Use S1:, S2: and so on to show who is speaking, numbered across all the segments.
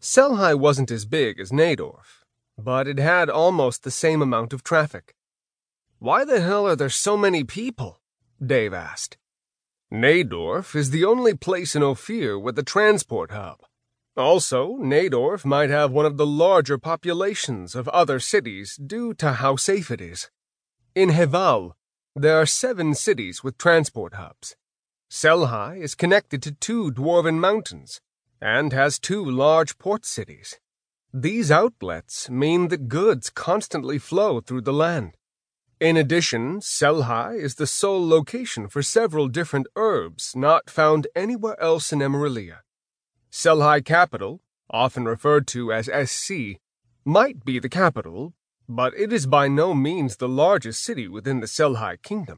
S1: Selhai wasn't as big as Nadorf, but it had almost the same amount of traffic. Why the hell are there so many people? Dave asked. Nadorf is the only place in Ophir with a transport hub. Also, Nadorf might have one of the larger populations of other cities due to how safe it is. In Heval, there are seven cities with transport hubs. Selhai is connected to two dwarven mountains and has two large port cities. These outlets mean that goods constantly flow through the land. In addition, Selhai is the sole location for several different herbs not found anywhere else in Emerilia. Selhai Capital, often referred to as SC, might be the capital, but it is by no means the largest city within the Selhai Kingdom.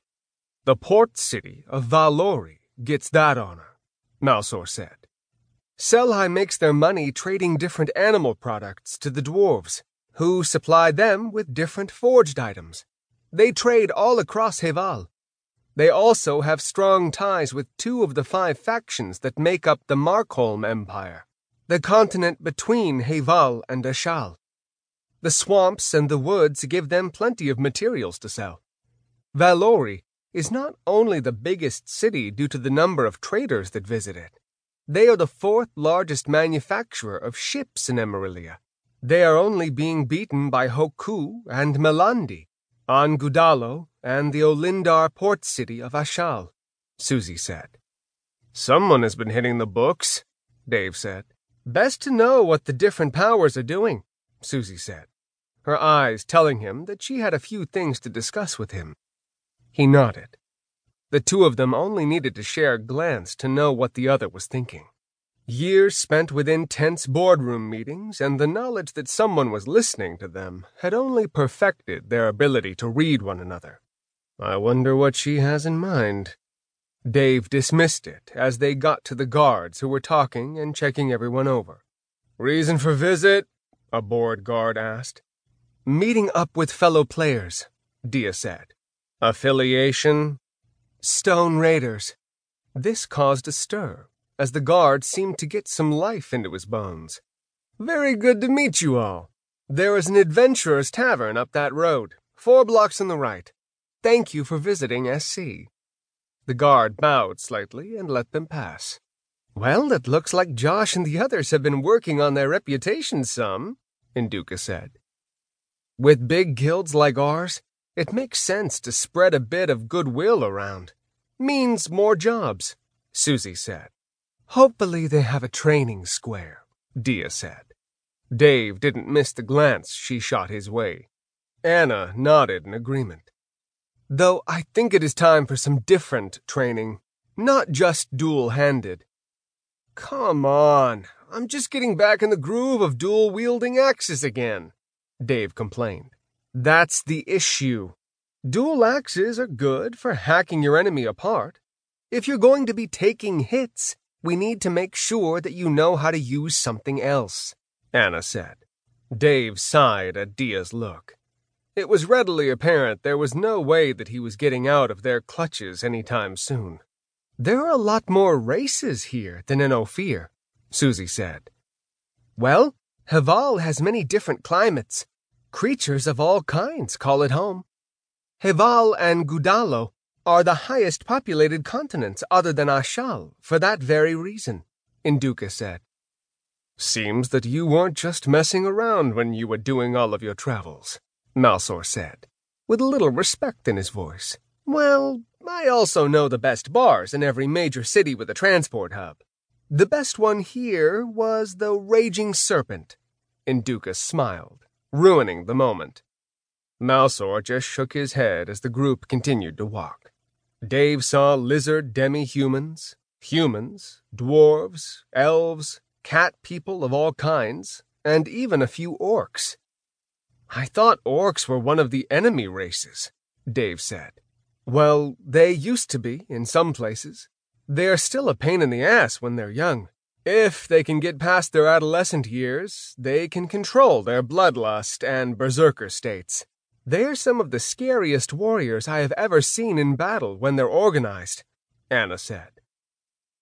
S1: The port city of Valori gets that honor, Malsor said. Selhai makes their money trading different animal products to the dwarves, who supply them with different forged items. They trade all across Heval. They also have strong ties with two of the five factions that make up the Markholm Empire, the continent between Heval and Ashal. The swamps and the woods give them plenty of materials to sell. Valori is not only the biggest city due to the number of traders that visit it, they are the fourth largest manufacturer of ships in Emerilia. They are only being beaten by Hoku and Melandi, on Gudalo and the Olindar port city of Ashal, Susie said. Someone has been hitting the books, Dave said. Best to know what the different powers are doing, Susie said, her eyes telling him that she had a few things to discuss with him. He nodded. The two of them only needed to share a glance to know what the other was thinking. Years spent within tense boardroom meetings and the knowledge that someone was listening to them had only perfected their ability to read one another. I wonder what she has in mind. Dave dismissed it as they got to the guards who were talking and checking everyone over. Reason for visit? A bored guard asked. Meeting up with fellow players, Dia said. Affiliation? Stone Raiders. This caused a stir as the guard seemed to get some life into his bones. Very good to meet you all. There is an adventurer's tavern up that road, four blocks on the right. Thank you for visiting SC. The guard bowed slightly and let them pass. Well, it looks like Josh and the others have been working on their reputations some, Induka said. With big guilds like ours, it makes sense to spread a bit of goodwill around. Means more jobs, Susie said. Hopefully they have a training square, Dia said. Dave didn't miss the glance she shot his way. Anna nodded in agreement. Though I think it is time for some different training, not just dual-handed. Come on, I'm just getting back in the groove of dual-wielding axes again, Dave complained. That's the issue. Dual axes are good for hacking your enemy apart. If you're going to be taking hits, we need to make sure that you know how to use something else, Anna said. Dave sighed at Dia's look. It was readily apparent there was no way that he was getting out of their clutches any time soon. There are a lot more races here than in Ophir, Susie said. Well, Heval has many different climates. Creatures of all kinds call it home. Heval and Gudalo are the highest populated continents other than Ashal for that very reason, Induka said. Seems that you weren't just messing around when you were doing all of your travels, Malsor said, with a little respect in his voice. Well, I also know the best bars in every major city with a transport hub. The best one here was the Raging Serpent. Induka smiled, ruining the moment. Malsor just shook his head as the group continued to walk. Dave saw lizard demi-humans, humans, dwarves, elves, cat people of all kinds, and even a few orcs. I thought orcs were one of the enemy races, Dave said. Well, they used to be in some places. They are still a pain in the ass when they're young. If they can get past their adolescent years, they can control their bloodlust and berserker states. They're some of the scariest warriors I have ever seen in battle when they're organized, Anna said.